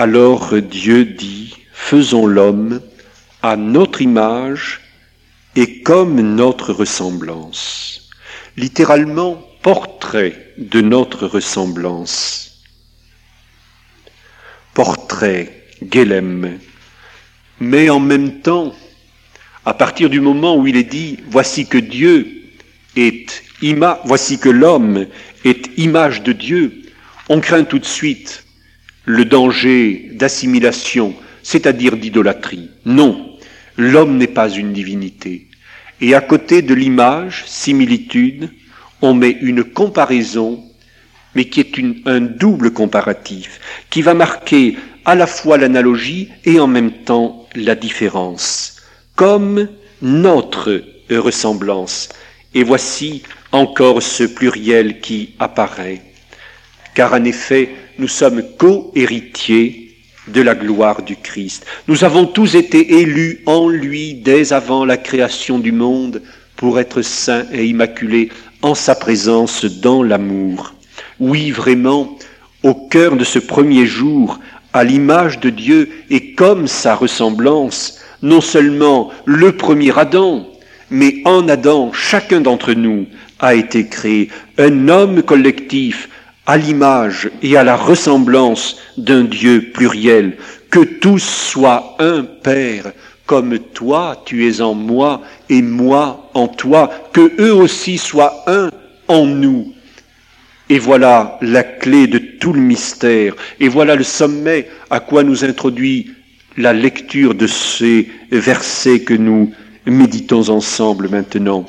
Alors Dieu dit, faisons l'homme à notre image et comme notre ressemblance. Littéralement, portrait de notre ressemblance. Portrait, Guélem. Mais en même temps, à partir du moment où il est dit, voici que Dieu est ima, voici que l'homme est image de Dieu, on craint tout de suite le danger d'assimilation, c'est-à-dire d'idolâtrie. Non, l'homme n'est pas une divinité. Et à côté de l'image, similitude, on met une comparaison, mais qui est un double comparatif, qui va marquer à la fois l'analogie et en même temps la différence, comme notre ressemblance. Et voici encore ce pluriel qui apparaît, car en effet, nous sommes co-héritiers de la gloire du Christ. Nous avons tous été élus en lui dès avant la création du monde pour être saints et immaculés en sa présence dans l'amour. Oui, vraiment, au cœur de ce premier jour, à l'image de Dieu et comme sa ressemblance, non seulement le premier Adam, mais en Adam, chacun d'entre nous a été créé, un homme collectif à l'image et à la ressemblance d'un Dieu pluriel, que tous soient un Père, comme toi tu es en moi et moi en toi, que eux aussi soient un en nous. Et voilà la clé de tout le mystère, et voilà le sommet à quoi nous introduit la lecture de ces versets que nous méditons ensemble maintenant.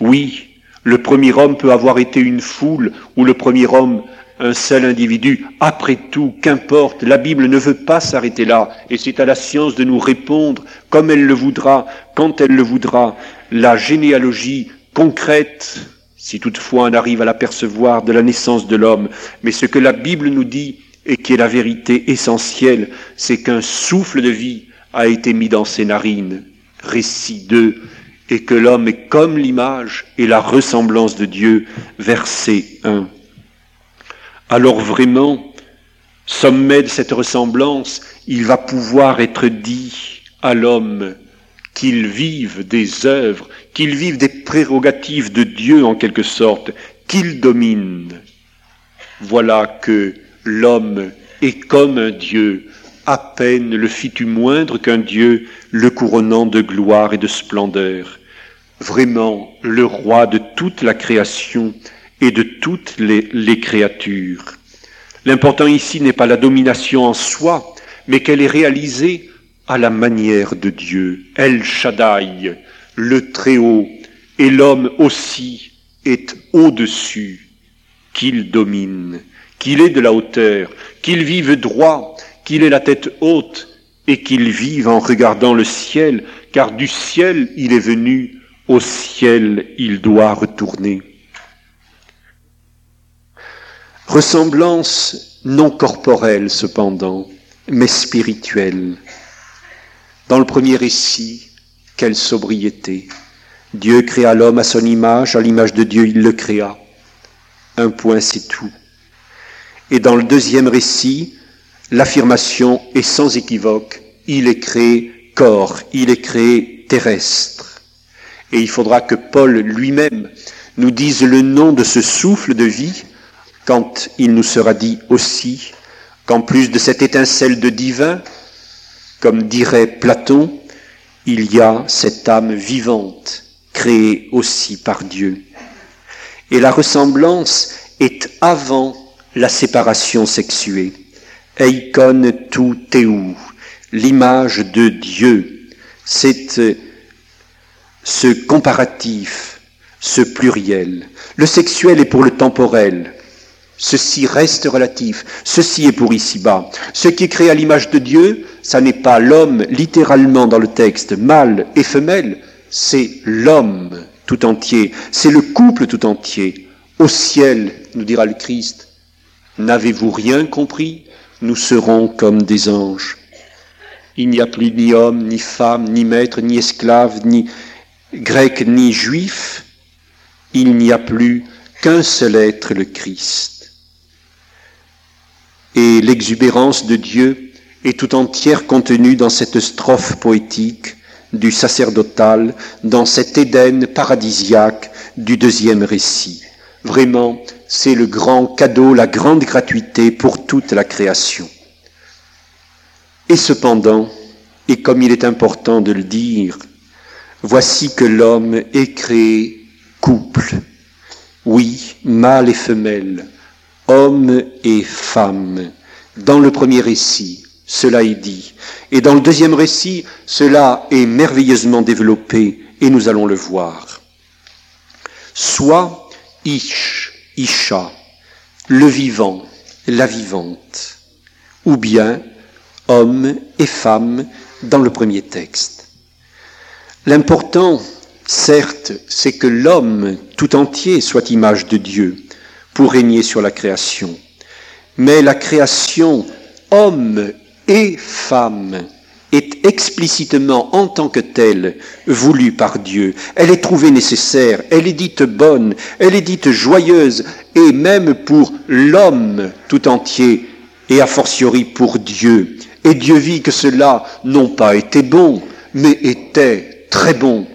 Oui, le premier homme peut avoir été une foule, ou le premier homme un seul individu. Après tout, qu'importe, la Bible ne veut pas s'arrêter là, et c'est à la science de nous répondre comme elle le voudra, quand elle le voudra. La généalogie concrète, si toutefois on arrive à l'apercevoir de la naissance de l'homme, mais ce que la Bible nous dit, et qui est la vérité essentielle, c'est qu'un souffle de vie a été mis dans ses narines, récit 2, et que l'homme est comme l'image et la ressemblance de Dieu, verset 1 alors vraiment, sommet de cette ressemblance, il va pouvoir être dit à l'homme qu'il vive des œuvres, qu'il vive des prérogatives de Dieu en quelque sorte, qu'il domine. Voilà que l'homme est comme un Dieu, à peine le fit-tu moindre qu'un Dieu, le couronnant de gloire et de splendeur. Vraiment le roi de toute la création, et de toutes les, créatures. L'important ici n'est pas la domination en soi, mais qu'elle est réalisée à la manière de Dieu. El Shaddai, le Très-Haut, et l'homme aussi est au-dessus, qu'il domine, qu'il ait de la hauteur, qu'il vive droit, qu'il ait la tête haute, et qu'il vive en regardant le ciel, car du ciel il est venu, au ciel il doit retourner. Ressemblance non corporelle cependant, mais spirituelle. Dans le premier récit, quelle sobriété. Dieu créa l'homme à son image, à l'image de Dieu il le créa. Un point, c'est tout. Et dans le deuxième récit, l'affirmation est sans équivoque, il est créé corps, il est créé terrestre. Et il faudra que Paul lui-même nous dise le nom de ce souffle de vie quand il nous sera dit aussi qu'en plus de cette étincelle de divin, comme dirait Platon, il y a cette âme vivante créée aussi par Dieu. Et la ressemblance est avant la séparation sexuée. Eikon tu teu, l'image de Dieu. C'est euh, ce comparatif, ce pluriel. Le sexuel est pour le temporel, Ceci reste relatif. Ceci est pour ici-bas. Ce qui est créé à l'image de Dieu, ça n'est pas l'homme littéralement dans le texte, mâle et femelle, c'est l'homme tout entier, c'est le couple tout entier. Au ciel, nous dira le Christ, n'avez-vous rien compris? Nous serons comme des anges. Il n'y a plus ni homme, ni femme, ni maître, ni esclave, ni grec, ni juif. Il n'y a plus qu'un seul être, le Christ et l'exubérance de Dieu est tout entière contenue dans cette strophe poétique du sacerdotal, dans cet Éden paradisiaque du deuxième récit. Vraiment, c'est le grand cadeau, la grande gratuité pour toute la création. Et cependant, et comme il est important de le dire, voici que l'homme est créé couple. Oui, mâle et femelle, homme et femme. Dans le premier récit, cela est dit. Et dans le deuxième récit, cela est merveilleusement développé et nous allons le voir. Soit Ish, Isha, le vivant, la vivante, ou bien homme et femme dans le premier texte. L'important, certes, c'est que l'homme tout entier soit image de Dieu pour régner sur la création. Mais la création, homme et femme, est explicitement en tant que telle voulue par Dieu. Elle est trouvée nécessaire, elle est dite bonne, elle est dite joyeuse, et même pour l'homme tout entier, et a fortiori pour Dieu. Et Dieu vit que cela n'ont pas été bon, mais était très bon.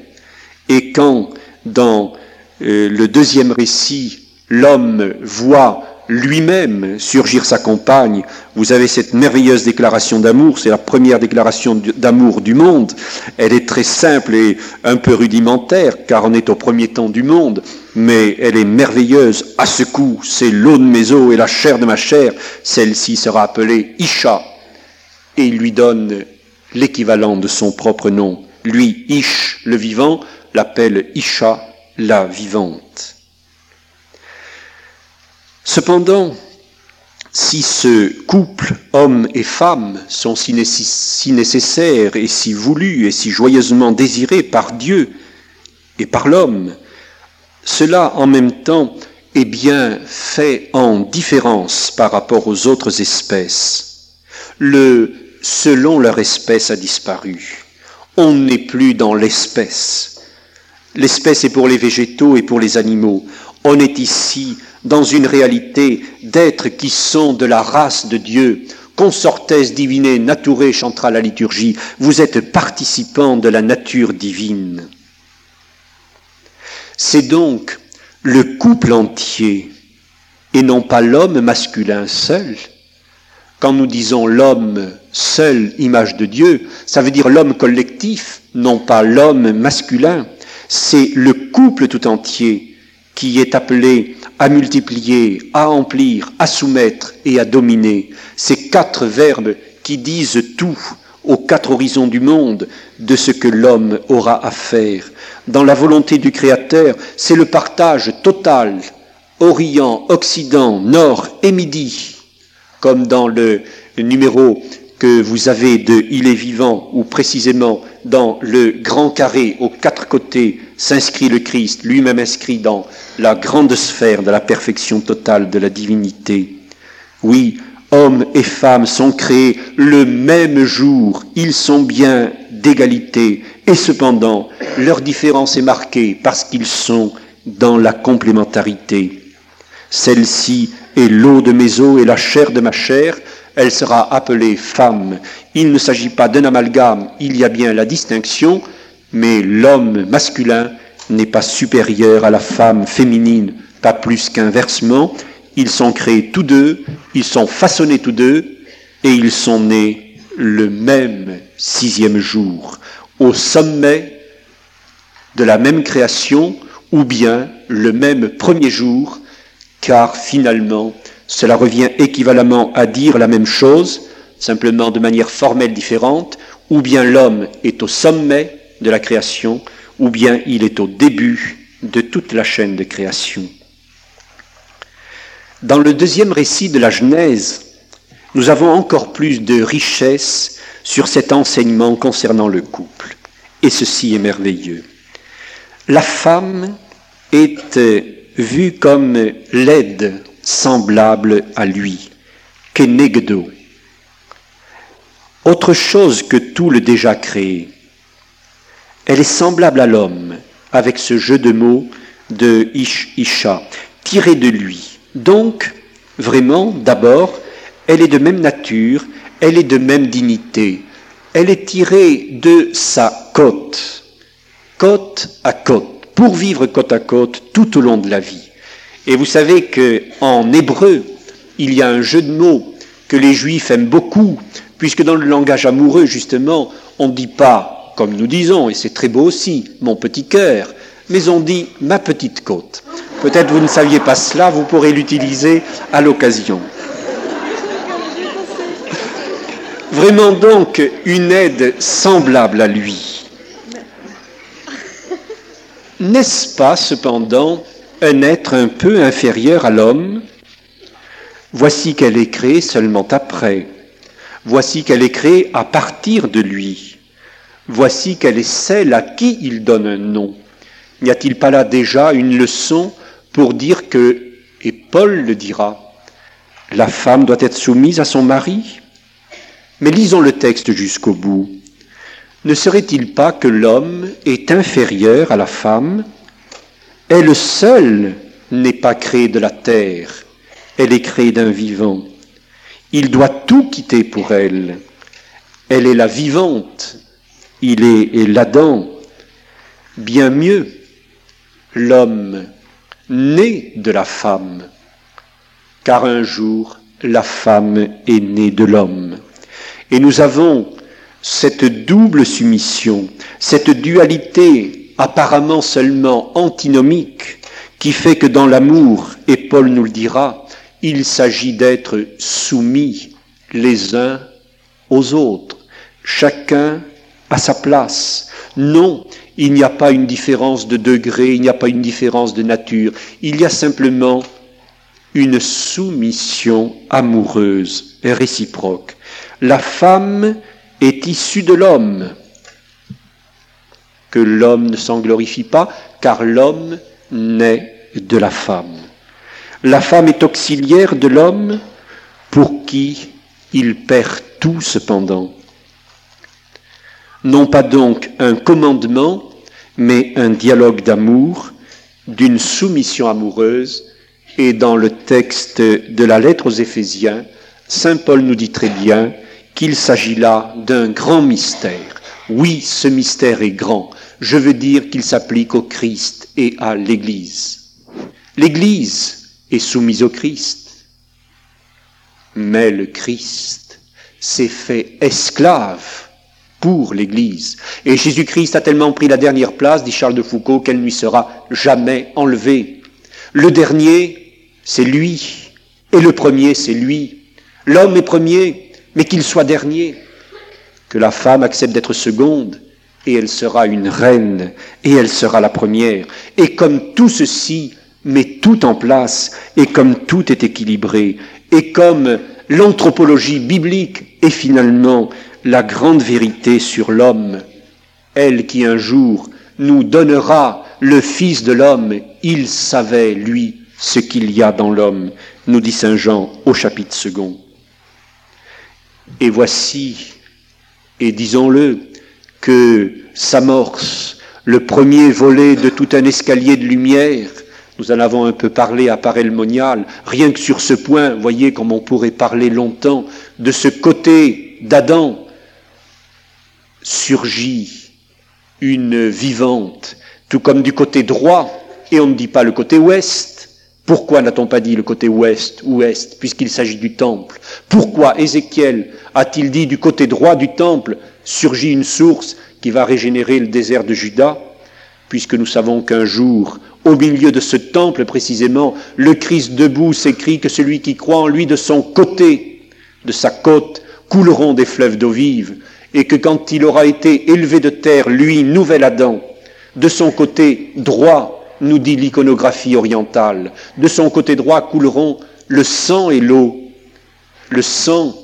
Et quand, dans euh, le deuxième récit, l'homme voit lui-même surgir sa compagne, vous avez cette merveilleuse déclaration d'amour, c'est la première déclaration d'amour du monde. Elle est très simple et un peu rudimentaire, car on est au premier temps du monde, mais elle est merveilleuse. À ce coup, c'est l'eau de mes eaux et la chair de ma chair. Celle-ci sera appelée Isha, et il lui donne l'équivalent de son propre nom. Lui, Ish, le vivant, l'appelle Isha, la vivante. Cependant, si ce couple, homme et femme, sont si, nécessaires et si voulus et si joyeusement désirés par Dieu et par l'homme, cela en même temps est bien fait en différence par rapport aux autres espèces. Le selon leur espèce a disparu. On n'est plus dans l'espèce. L'espèce est pour les végétaux et pour les animaux. On est ici dans une réalité d'êtres qui sont de la race de Dieu. Consortes divinae naturé chantera la liturgie. Vous êtes participants de la nature divine. C'est donc le couple entier et non pas l'homme masculin seul. Quand nous disons l'homme seul image de Dieu, ça veut dire l'homme collectif, non pas l'homme masculin. C'est le couple tout entier qui est appelé à multiplier, à emplir, à soumettre et à dominer. Ces quatre verbes qui disent tout aux quatre horizons du monde de ce que l'homme aura à faire. Dans la volonté du Créateur, c'est le partage total, Orient, Occident, Nord et Midi, comme dans le numéro que vous avez de Il est vivant, ou précisément dans le grand carré aux quatre côtés s'inscrit le Christ, lui-même inscrit dans la grande sphère de la perfection totale de la divinité. Oui, hommes et femmes sont créés le même jour, ils sont bien d'égalité, et cependant leur différence est marquée parce qu'ils sont dans la complémentarité. Celle-ci est l'eau de mes eaux et la chair de ma chair, elle sera appelée femme. Il ne s'agit pas d'un amalgame, il y a bien la distinction, mais l'homme masculin n'est pas supérieur à la femme féminine, pas plus qu'inversement. Ils sont créés tous deux, ils sont façonnés tous deux, et ils sont nés le même sixième jour, au sommet de la même création, ou bien le même premier jour, car finalement, cela revient équivalemment à dire la même chose, simplement de manière formelle différente, ou bien l'homme est au sommet de la création, ou bien il est au début de toute la chaîne de création. Dans le deuxième récit de la Genèse, nous avons encore plus de richesse sur cet enseignement concernant le couple. Et ceci est merveilleux. La femme est vue comme l'aide semblable à lui, kenegdo, autre chose que tout le déjà créé. Elle est semblable à l'homme, avec ce jeu de mots de Ish, Isha, tiré de lui. Donc, vraiment, d'abord, elle est de même nature, elle est de même dignité. Elle est tirée de sa côte, côte à côte, pour vivre côte à côte tout au long de la vie. Et vous savez que en hébreu, il y a un jeu de mots que les juifs aiment beaucoup, puisque dans le langage amoureux, justement, on ne dit pas, comme nous disons, et c'est très beau aussi, mon petit cœur, mais on dit ma petite côte. Peut-être vous ne saviez pas cela, vous pourrez l'utiliser à l'occasion. Vraiment donc une aide semblable à lui. N'est-ce pas cependant un être un peu inférieur à l'homme? Voici qu'elle est créée seulement après. Voici qu'elle est créée à partir de lui. Voici qu'elle est celle à qui il donne un nom. N'y a-t-il pas là déjà une leçon pour dire que, et Paul le dira, la femme doit être soumise à son mari? Mais lisons le texte jusqu'au bout. Ne serait-il pas que l'homme est inférieur à la femme? Elle seule n'est pas créée de la terre, elle est créée d'un vivant. Il doit tout quitter pour elle. Elle est la vivante, il est l'Adam. Bien mieux, l'homme né de la femme, car un jour la femme est née de l'homme. Et nous avons cette double soumission, cette dualité apparemment seulement antinomique, qui fait que dans l'amour, et Paul nous le dira, il s'agit d'être soumis les uns aux autres, chacun à sa place. Non, il n'y a pas une différence de degré, il n'y a pas une différence de nature, il y a simplement une soumission amoureuse réciproque. La femme est issue de l'homme, que l'homme ne s'en glorifie pas, car l'homme naît de la femme. La femme est auxiliaire de l'homme pour qui il perd tout cependant. Non pas donc un commandement, mais un dialogue d'amour, d'une soumission amoureuse, et dans le texte de la lettre aux Éphésiens, Saint Paul nous dit très bien qu'il s'agit là d'un grand mystère. Oui, ce mystère est grand. Je veux dire qu'il s'applique au Christ et à l'Église. L'Église est soumise au Christ, mais le Christ s'est fait esclave pour l'Église. Et Jésus-Christ a tellement pris la dernière place, dit Charles de Foucault, qu'elle ne lui sera jamais enlevée. Le dernier, c'est lui, et le premier, c'est lui. L'homme est premier, mais qu'il soit dernier. Que la femme accepte d'être seconde, et elle sera une reine, et elle sera la première. Et comme tout ceci met tout en place, et comme tout est équilibré, et comme l'anthropologie biblique est finalement la grande vérité sur l'homme, elle qui un jour nous donnera le Fils de l'homme, il savait, lui, ce qu'il y a dans l'homme, nous dit Saint Jean au chapitre second. Et voici, et disons-le, que s'amorce le premier volet de tout un escalier de lumière. Nous en avons un peu parlé à Parelmonial. Rien que sur ce point, voyez comme on pourrait parler longtemps de ce côté d'Adam surgit une vivante, tout comme du côté droit, et on ne dit pas le côté ouest. Pourquoi n'a-t-on pas dit le côté ouest ou est, puisqu'il s'agit du temple? Pourquoi Ézéchiel a-t-il dit du côté droit du temple surgit une source qui va régénérer le désert de Juda? Puisque nous savons qu'un jour, au milieu de ce temple précisément, le Christ debout s'écrit que celui qui croit en lui de son côté, de sa côte, couleront des fleuves d'eau vive et que quand il aura été élevé de terre, lui, nouvel Adam, de son côté droit, nous dit l'iconographie orientale, de son côté droit couleront le sang et l'eau, le sang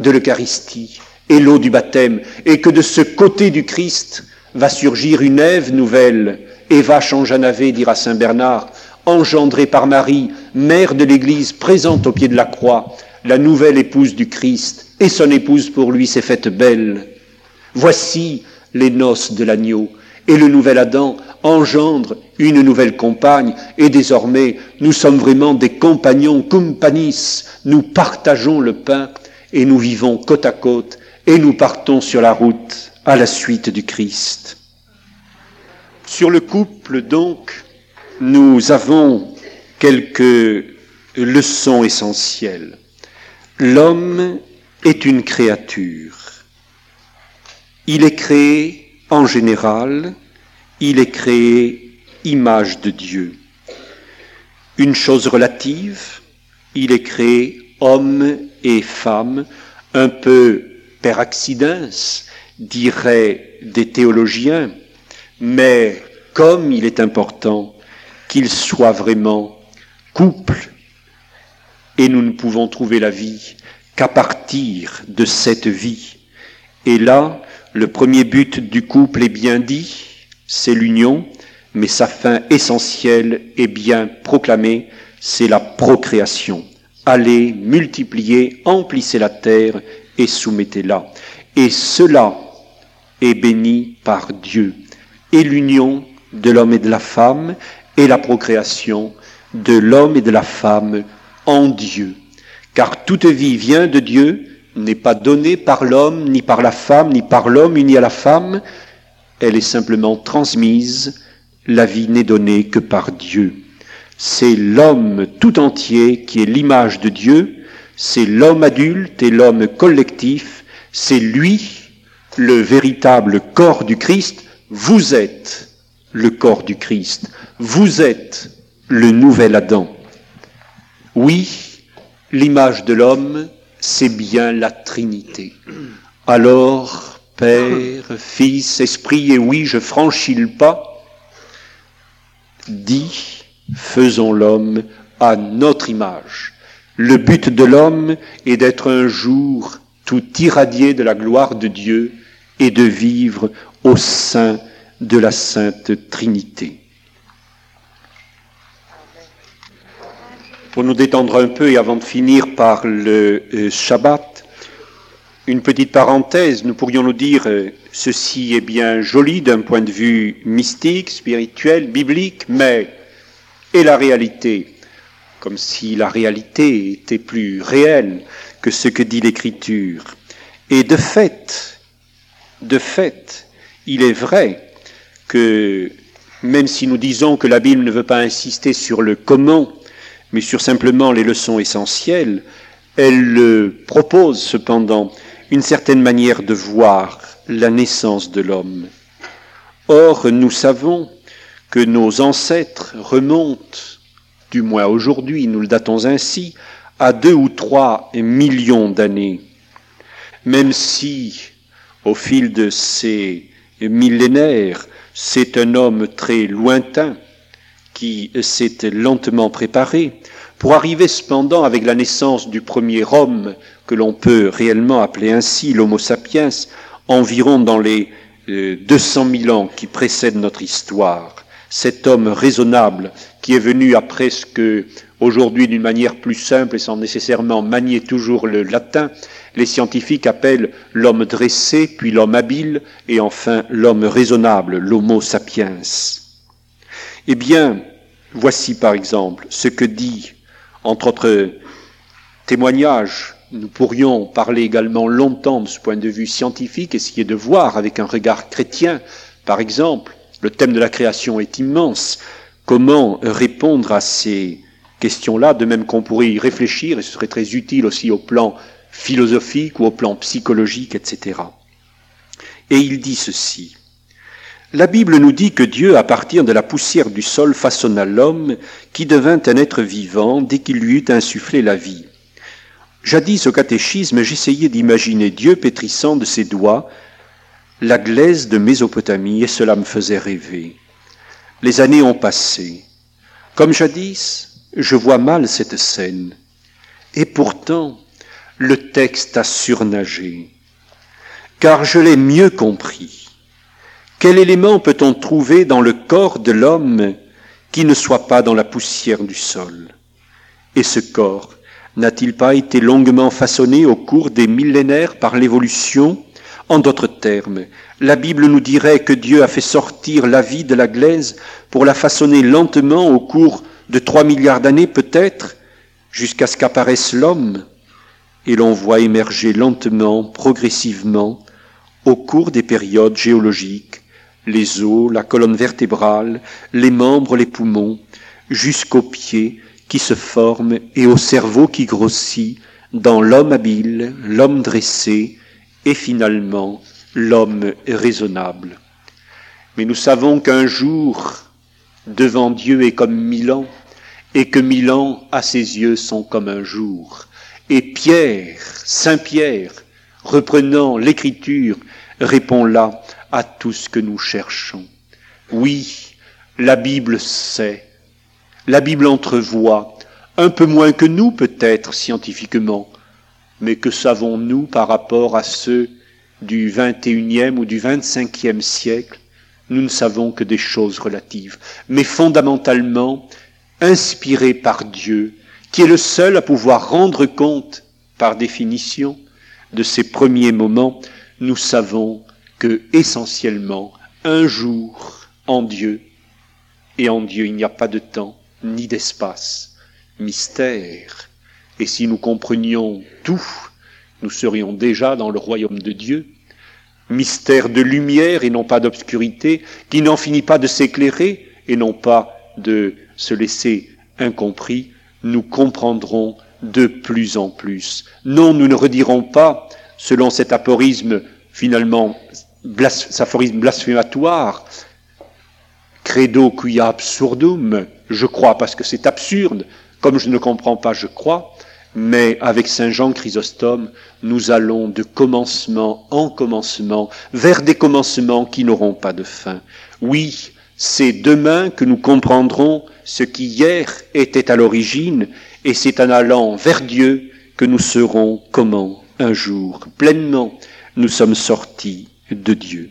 de l'Eucharistie et l'eau du baptême, et que de ce côté du Christ va surgir une Ève nouvelle, Eva Changanavé, dira Saint Bernard, engendrée par Marie, mère de l'Église, présente au pied de la croix, la nouvelle épouse du Christ, et son épouse pour lui s'est faite belle. Voici les noces de l'agneau, et le nouvel Adam engendre une nouvelle compagne, et désormais nous sommes vraiment des compagnons, companis, nous partageons le pain, et nous vivons côte à côte et nous partons sur la route à la suite du Christ. Sur le couple, donc, nous avons quelques leçons essentielles. L'homme est une créature. Il est créé en général, il est créé image de Dieu. Une chose relative, il est créé homme et femme, un peu per accidens, diraient des théologiens, mais comme il est important qu'il soit vraiment couple, et nous ne pouvons trouver la vie qu'à partir de cette vie. Et là, le premier but du couple est bien dit, c'est l'union, mais sa fin essentielle est bien proclamée, c'est la procréation. Allez, multipliez, emplissez la terre et soumettez-la. Et cela est béni par Dieu. Et l'union de l'homme et de la femme et la procréation de l'homme et de la femme en Dieu. Car toute vie vient de Dieu, n'est pas donnée par l'homme, ni par la femme, ni par l'homme uni à la femme, elle est simplement transmise, la vie n'est donnée que par Dieu. C'est l'homme tout entier qui est l'image de Dieu, c'est l'homme adulte et l'homme collectif, c'est lui le véritable corps du Christ, vous êtes le corps du Christ, vous êtes le nouvel Adam. Oui, l'image de l'homme, c'est bien la Trinité. Alors, Père, Fils, Esprit, et oui, je franchis le pas, dit, faisons l'homme à notre image. Le but de l'homme est d'être un jour tout irradié de la gloire de Dieu et de vivre au sein de la Sainte Trinité. Pour nous détendre un peu et avant de finir par le euh, Shabbat, une petite parenthèse, nous pourrions nous dire euh, ceci est bien joli d'un point de vue mystique, spirituel, biblique, mais et la réalité Comme si la réalité était plus réelle que ce que dit l'Écriture. Et de fait, de fait, il est vrai que même si nous disons que la Bible ne veut pas insister sur le comment, mais sur simplement les leçons essentielles, elle propose cependant une certaine manière de voir la naissance de l'homme. Or, nous savons que nos ancêtres remontent, du moins aujourd'hui, nous le datons ainsi, à deux ou trois millions d'années, même si, au fil de ces millénaires, c'est un homme très lointain, qui s'est lentement préparé, pour arriver cependant avec la naissance du premier homme, que l'on peut réellement appeler ainsi, l'Homo sapiens, environ dans les 200 euh, 000 ans qui précèdent notre histoire. Cet homme raisonnable qui est venu après ce que, aujourd'hui, d'une manière plus simple et sans nécessairement manier toujours le latin, les scientifiques appellent l'homme dressé, puis l'homme habile, et enfin l'homme raisonnable, l'homo sapiens. Eh bien, voici par exemple ce que dit, entre autres témoignages, nous pourrions parler également longtemps de ce point de vue scientifique, essayer de voir avec un regard chrétien, par exemple, le thème de la création est immense, comment répondre à ces questions-là, de même qu'on pourrait y réfléchir, et ce serait très utile aussi au plan philosophique ou au plan psychologique, etc. Et il dit ceci. La Bible nous dit que Dieu, à partir de la poussière du sol, façonna l'homme qui devint un être vivant dès qu'il lui eut insufflé la vie. Jadis au catéchisme, j'essayais d'imaginer Dieu pétrissant de ses doigts la glaise de Mésopotamie et cela me faisait rêver. Les années ont passé. Comme jadis, je vois mal cette scène. Et pourtant, le texte a surnagé, car je l'ai mieux compris. Quel élément peut-on trouver dans le corps de l'homme qui ne soit pas dans la poussière du sol? Et ce corps n'a-t-il pas été longuement façonné au cours des millénaires par l'évolution? En d'autres termes, la Bible nous dirait que Dieu a fait sortir la vie de la glaise pour la façonner lentement au cours de trois milliards d'années peut-être, jusqu'à ce qu'apparaisse l'homme. et l'on voit émerger lentement, progressivement, au cours des périodes géologiques, les os, la colonne vertébrale, les membres, les poumons, jusqu'aux pieds qui se forment et au cerveau qui grossit dans l'homme habile, l'homme dressé et finalement l'homme raisonnable. Mais nous savons qu'un jour, devant Dieu est comme mille ans, et que mille ans à ses yeux sont comme un jour. Et Pierre, Saint Pierre, reprenant l'écriture, répond là à tout ce que nous cherchons. Oui, la Bible sait, la Bible entrevoit, un peu moins que nous peut-être scientifiquement, mais que savons-nous par rapport à ceux du 21e ou du 25e siècle? Nous ne savons que des choses relatives, mais fondamentalement inspirés par Dieu, qui est le seul à pouvoir rendre compte, par définition, de ces premiers moments, nous savons que essentiellement, un jour en Dieu, et en Dieu il n'y a pas de temps ni d'espace, mystère. Et si nous comprenions tout, nous serions déjà dans le royaume de Dieu, mystère de lumière et non pas d'obscurité, qui n'en finit pas de s'éclairer et non pas de se laisser incompris, nous comprendrons de plus en plus. Non, nous ne redirons pas, selon cet aphorisme finalement blasphématoire, credo quia absurdum, je crois parce que c'est absurde, comme je ne comprends pas, je crois, mais avec Saint Jean Chrysostome, nous allons de commencement en commencement vers des commencements qui n'auront pas de fin. Oui, c'est demain que nous comprendrons ce qui hier était à l'origine, et c'est en allant vers Dieu que nous serons comment un jour pleinement nous sommes sortis de Dieu.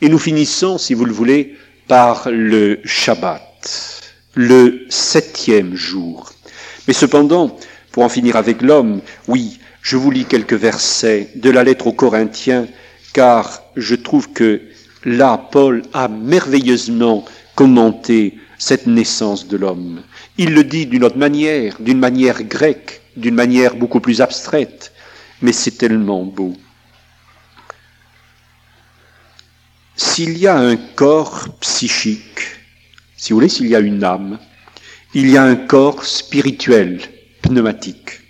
Et nous finissons, si vous le voulez, par le Shabbat, le septième jour. Mais cependant, pour en finir avec l'homme, oui, je vous lis quelques versets de la lettre aux Corinthiens, car je trouve que là, Paul a merveilleusement commenté cette naissance de l'homme. Il le dit d'une autre manière, d'une manière grecque, d'une manière beaucoup plus abstraite, mais c'est tellement beau. S'il y a un corps psychique, si vous voulez, s'il y a une âme, il y a un corps spirituel, pneumatique.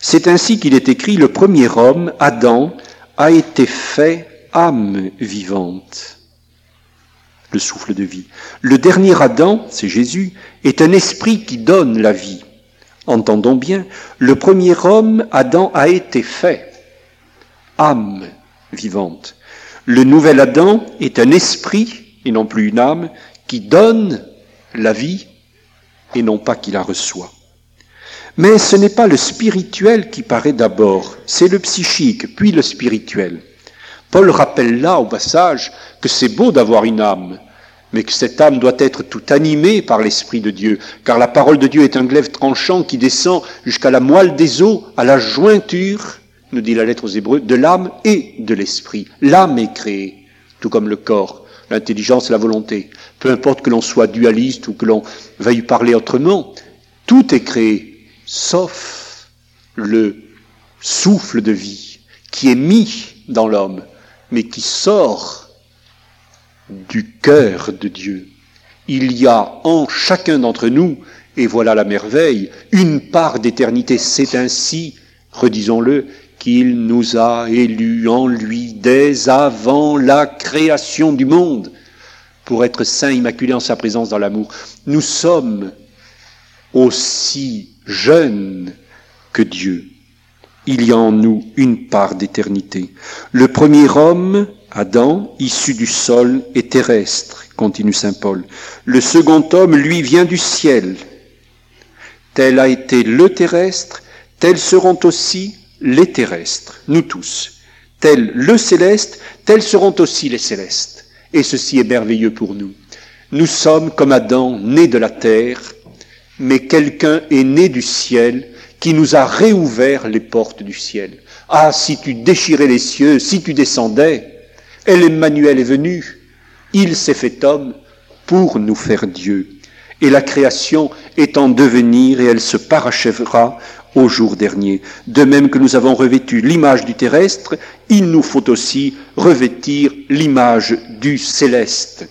C'est ainsi qu'il est écrit, le premier homme, Adam, a été fait âme vivante, le souffle de vie. Le dernier Adam, c'est Jésus, est un esprit qui donne la vie. Entendons bien, le premier homme, Adam, a été fait âme vivante. Le nouvel Adam est un esprit, et non plus une âme, qui donne la vie, et non pas qui la reçoit. Mais ce n'est pas le spirituel qui paraît d'abord, c'est le psychique, puis le spirituel. Paul rappelle là, au passage, que c'est beau d'avoir une âme, mais que cette âme doit être tout animée par l'Esprit de Dieu, car la parole de Dieu est un glaive tranchant qui descend jusqu'à la moelle des os, à la jointure nous dit la lettre aux Hébreux, de l'âme et de l'esprit. L'âme est créée, tout comme le corps, l'intelligence et la volonté. Peu importe que l'on soit dualiste ou que l'on veuille parler autrement, tout est créé, sauf le souffle de vie qui est mis dans l'homme, mais qui sort du cœur de Dieu. Il y a en chacun d'entre nous, et voilà la merveille, une part d'éternité. C'est ainsi, redisons-le, qu'il nous a élus en lui dès avant la création du monde pour être saints, immaculés en sa présence dans l'amour. Nous sommes aussi jeunes que Dieu. Il y a en nous une part d'éternité. Le premier homme, Adam, issu du sol, est terrestre, continue Saint Paul. Le second homme, lui, vient du ciel. Tel a été le terrestre, tels seront aussi les terrestres, nous tous, tels le céleste, tels seront aussi les célestes. Et ceci est merveilleux pour nous. Nous sommes comme Adam, nés de la terre, mais quelqu'un est né du ciel qui nous a réouvert les portes du ciel. Ah, si tu déchirais les cieux, si tu descendais, El Emmanuel est venu, il s'est fait homme pour nous faire Dieu. Et la création est en devenir et elle se parachèvera au jour dernier. De même que nous avons revêtu l'image du terrestre, il nous faut aussi revêtir l'image du céleste.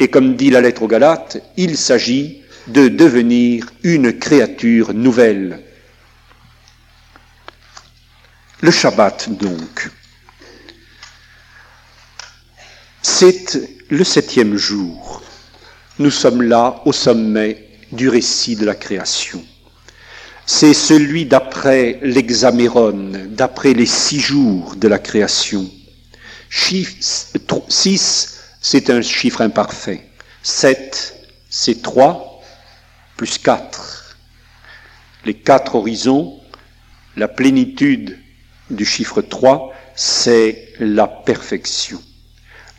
Et comme dit la lettre aux Galates, il s'agit de devenir une créature nouvelle. Le Shabbat, donc, c'est le septième jour. Nous sommes là au sommet du récit de la création c'est celui d'après l'hexaméron, d'après les six jours de la création. 6, c'est un chiffre imparfait. 7, c'est 3 plus 4. Les quatre horizons, la plénitude du chiffre 3, c'est la perfection.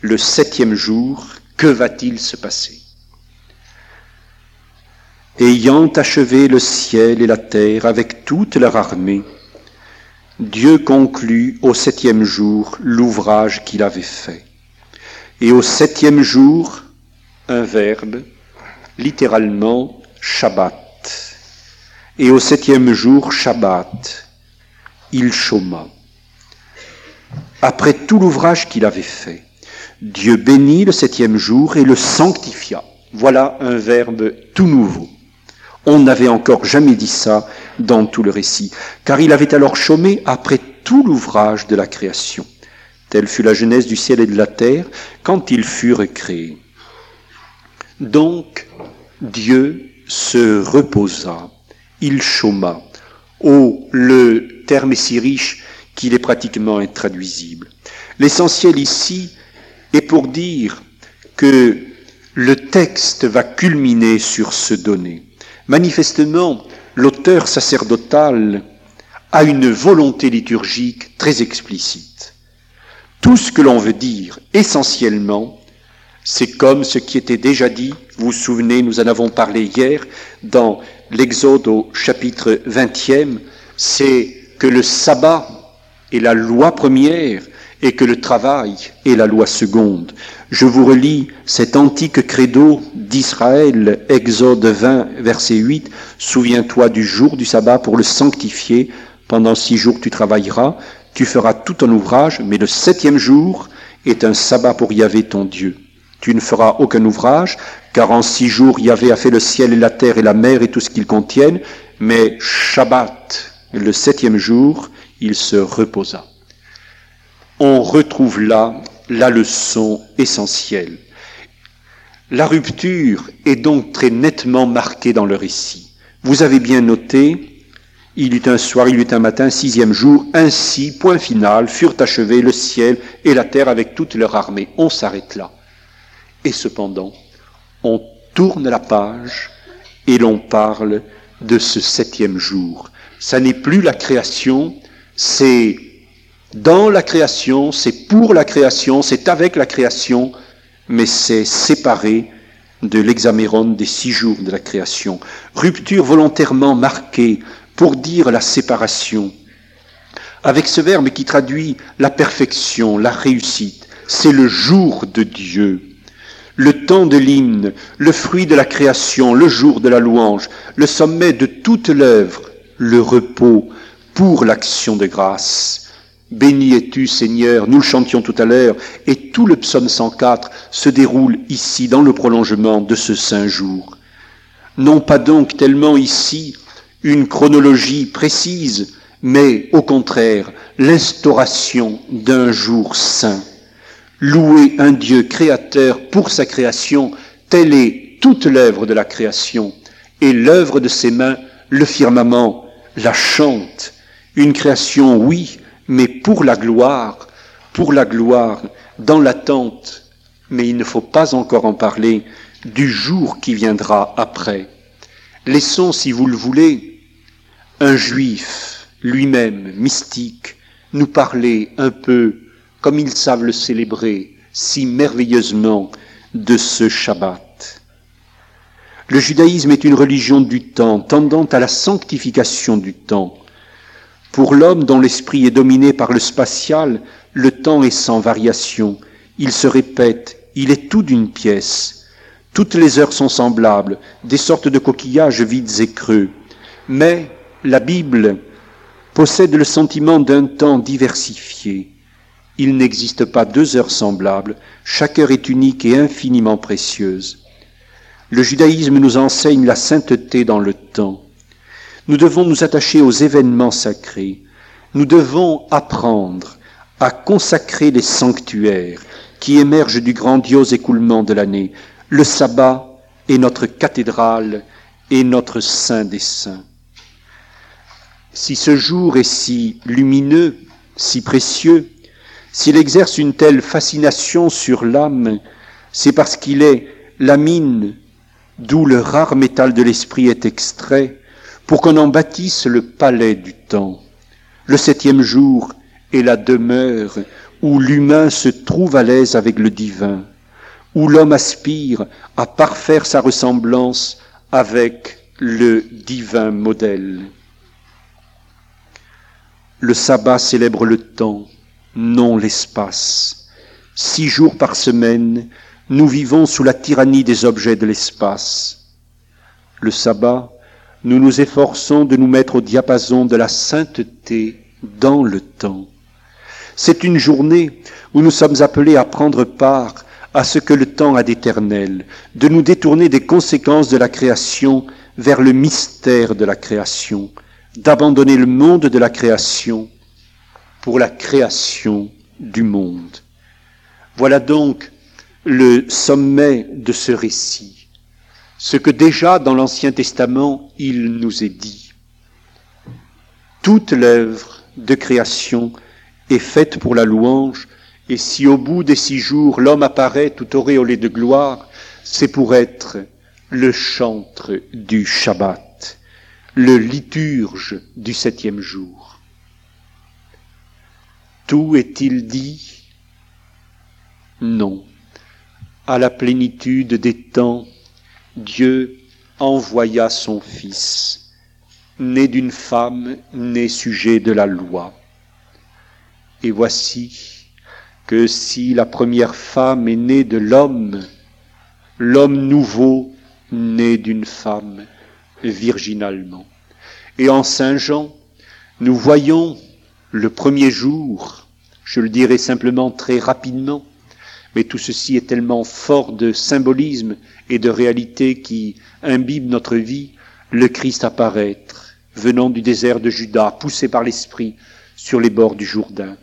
Le septième jour, que va-t-il se passer? Ayant achevé le ciel et la terre avec toute leur armée, Dieu conclut au septième jour l'ouvrage qu'il avait fait. Et au septième jour, un verbe, littéralement Shabbat. Et au septième jour, Shabbat, il chôma. Après tout l'ouvrage qu'il avait fait, Dieu bénit le septième jour et le sanctifia. Voilà un verbe tout nouveau. On n'avait encore jamais dit ça dans tout le récit, car il avait alors chômé après tout l'ouvrage de la création. Telle fut la genèse du ciel et de la terre quand ils furent créés. Donc Dieu se reposa, il chôma. Oh, le terme est si riche qu'il est pratiquement intraduisible. L'essentiel ici est pour dire que le texte va culminer sur ce donné. Manifestement, l'auteur sacerdotal a une volonté liturgique très explicite. Tout ce que l'on veut dire essentiellement, c'est comme ce qui était déjà dit, vous vous souvenez, nous en avons parlé hier, dans l'Exode au chapitre 20e, c'est que le sabbat est la loi première et que le travail est la loi seconde. Je vous relis cet antique credo d'Israël, Exode 20, verset 8. Souviens-toi du jour du sabbat pour le sanctifier. Pendant six jours tu travailleras, tu feras tout ton ouvrage, mais le septième jour est un sabbat pour Yahvé ton Dieu. Tu ne feras aucun ouvrage, car en six jours Yahvé a fait le ciel et la terre et la mer et tout ce qu'ils contiennent, mais Shabbat, le septième jour, il se reposa on retrouve là la leçon essentielle. La rupture est donc très nettement marquée dans le récit. Vous avez bien noté, il eut un soir, il eut un matin, sixième jour, ainsi, point final, furent achevés le ciel et la terre avec toute leur armée. On s'arrête là. Et cependant, on tourne la page et l'on parle de ce septième jour. Ça n'est plus la création, c'est dans la création, c'est pour la création, c'est avec la création, mais c'est séparé de l'hexaméron des six jours de la création. Rupture volontairement marquée pour dire la séparation. Avec ce verbe qui traduit la perfection, la réussite, c'est le jour de Dieu, le temps de l'hymne, le fruit de la création, le jour de la louange, le sommet de toute l'œuvre, le repos pour l'action de grâce. Béni es-tu Seigneur, nous le chantions tout à l'heure, et tout le psaume 104 se déroule ici dans le prolongement de ce saint jour. Non pas donc tellement ici une chronologie précise, mais au contraire l'instauration d'un jour saint. Louer un Dieu créateur pour sa création, telle est toute l'œuvre de la création, et l'œuvre de ses mains, le firmament, la chante. Une création, oui, mais pour la gloire, pour la gloire, dans l'attente, mais il ne faut pas encore en parler, du jour qui viendra après. Laissons, si vous le voulez, un juif, lui-même, mystique, nous parler un peu, comme ils savent le célébrer si merveilleusement, de ce Shabbat. Le judaïsme est une religion du temps, tendant à la sanctification du temps. Pour l'homme dont l'esprit est dominé par le spatial, le temps est sans variation, il se répète, il est tout d'une pièce. Toutes les heures sont semblables, des sortes de coquillages vides et creux. Mais la Bible possède le sentiment d'un temps diversifié. Il n'existe pas deux heures semblables, chaque heure est unique et infiniment précieuse. Le judaïsme nous enseigne la sainteté dans le temps. Nous devons nous attacher aux événements sacrés. Nous devons apprendre à consacrer les sanctuaires qui émergent du grandiose écoulement de l'année. Le sabbat est notre cathédrale et notre saint des saints. Si ce jour est si lumineux, si précieux, s'il exerce une telle fascination sur l'âme, c'est parce qu'il est la mine d'où le rare métal de l'esprit est extrait, pour qu'on en bâtisse le palais du temps. Le septième jour est la demeure où l'humain se trouve à l'aise avec le divin, où l'homme aspire à parfaire sa ressemblance avec le divin modèle. Le sabbat célèbre le temps, non l'espace. Six jours par semaine, nous vivons sous la tyrannie des objets de l'espace. Le sabbat, nous nous efforçons de nous mettre au diapason de la sainteté dans le temps. C'est une journée où nous sommes appelés à prendre part à ce que le temps a d'éternel, de nous détourner des conséquences de la création vers le mystère de la création, d'abandonner le monde de la création pour la création du monde. Voilà donc le sommet de ce récit, ce que déjà dans l'Ancien Testament il nous est dit. Toute l'œuvre de création est faite pour la louange, et si au bout des six jours l'homme apparaît tout auréolé de gloire, c'est pour être le chantre du Shabbat, le liturge du septième jour. Tout est-il dit? Non. À la plénitude des temps, Dieu envoya son Fils, né d'une femme, né sujet de la loi. Et voici que si la première femme est née de l'homme, l'homme nouveau né d'une femme virginalement. Et en Saint Jean, nous voyons le premier jour, je le dirai simplement très rapidement, mais tout ceci est tellement fort de symbolisme et de réalité qui imbibe notre vie, le Christ apparaître, venant du désert de Juda, poussé par l'Esprit sur les bords du Jourdain.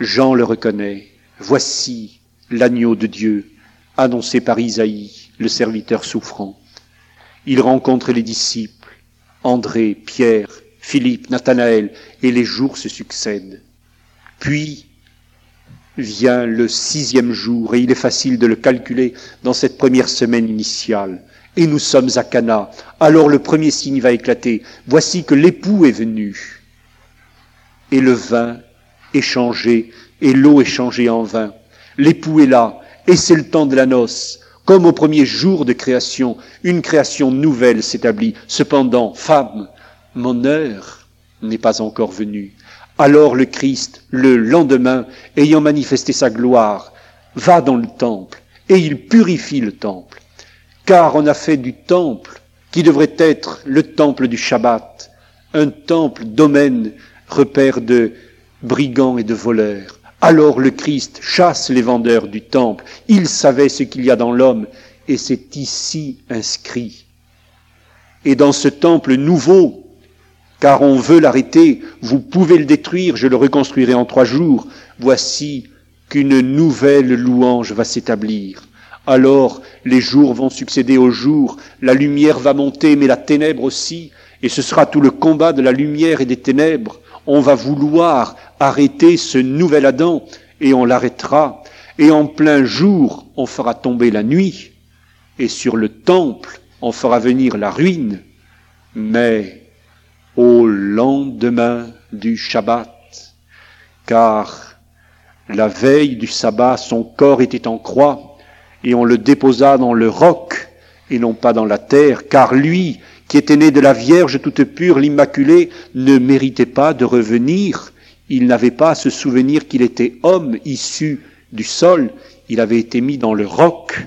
Jean le reconnaît. Voici l'agneau de Dieu, annoncé par Isaïe, le serviteur souffrant. Il rencontre les disciples, André, Pierre, Philippe, Nathanaël, et les jours se succèdent. Puis vient le sixième jour, et il est facile de le calculer dans cette première semaine initiale. Et nous sommes à Cana. Alors le premier signe va éclater. Voici que l'époux est venu. Et le vin est changé, et l'eau est changée en vin. L'époux est là, et c'est le temps de la noce. Comme au premier jour de création, une création nouvelle s'établit. Cependant, femme, mon heure n'est pas encore venue. Alors le Christ, le lendemain, ayant manifesté sa gloire, va dans le temple et il purifie le temple. Car on a fait du temple, qui devrait être le temple du Shabbat, un temple domaine, repère de brigands et de voleurs. Alors le Christ chasse les vendeurs du temple. Il savait ce qu'il y a dans l'homme et c'est ici inscrit. Et dans ce temple nouveau, car on veut l'arrêter, vous pouvez le détruire, je le reconstruirai en trois jours. Voici qu'une nouvelle louange va s'établir. Alors les jours vont succéder aux jours, la lumière va monter, mais la ténèbre aussi, et ce sera tout le combat de la lumière et des ténèbres. On va vouloir arrêter ce nouvel Adam, et on l'arrêtera, et en plein jour, on fera tomber la nuit, et sur le temple, on fera venir la ruine. Mais au lendemain du Shabbat, car la veille du sabbat, son corps était en croix, et on le déposa dans le roc, et non pas dans la terre, car lui, qui était né de la Vierge toute pure, l'Immaculée, ne méritait pas de revenir, il n'avait pas à se souvenir qu'il était homme issu du sol, il avait été mis dans le roc,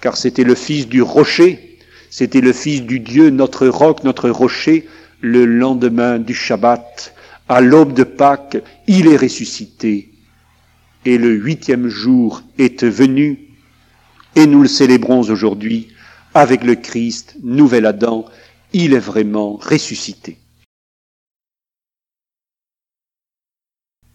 car c'était le Fils du rocher, c'était le Fils du Dieu, notre roc, notre rocher, le lendemain du Shabbat, à l'aube de Pâques, il est ressuscité. Et le huitième jour est venu, et nous le célébrons aujourd'hui avec le Christ, nouvel Adam, il est vraiment ressuscité.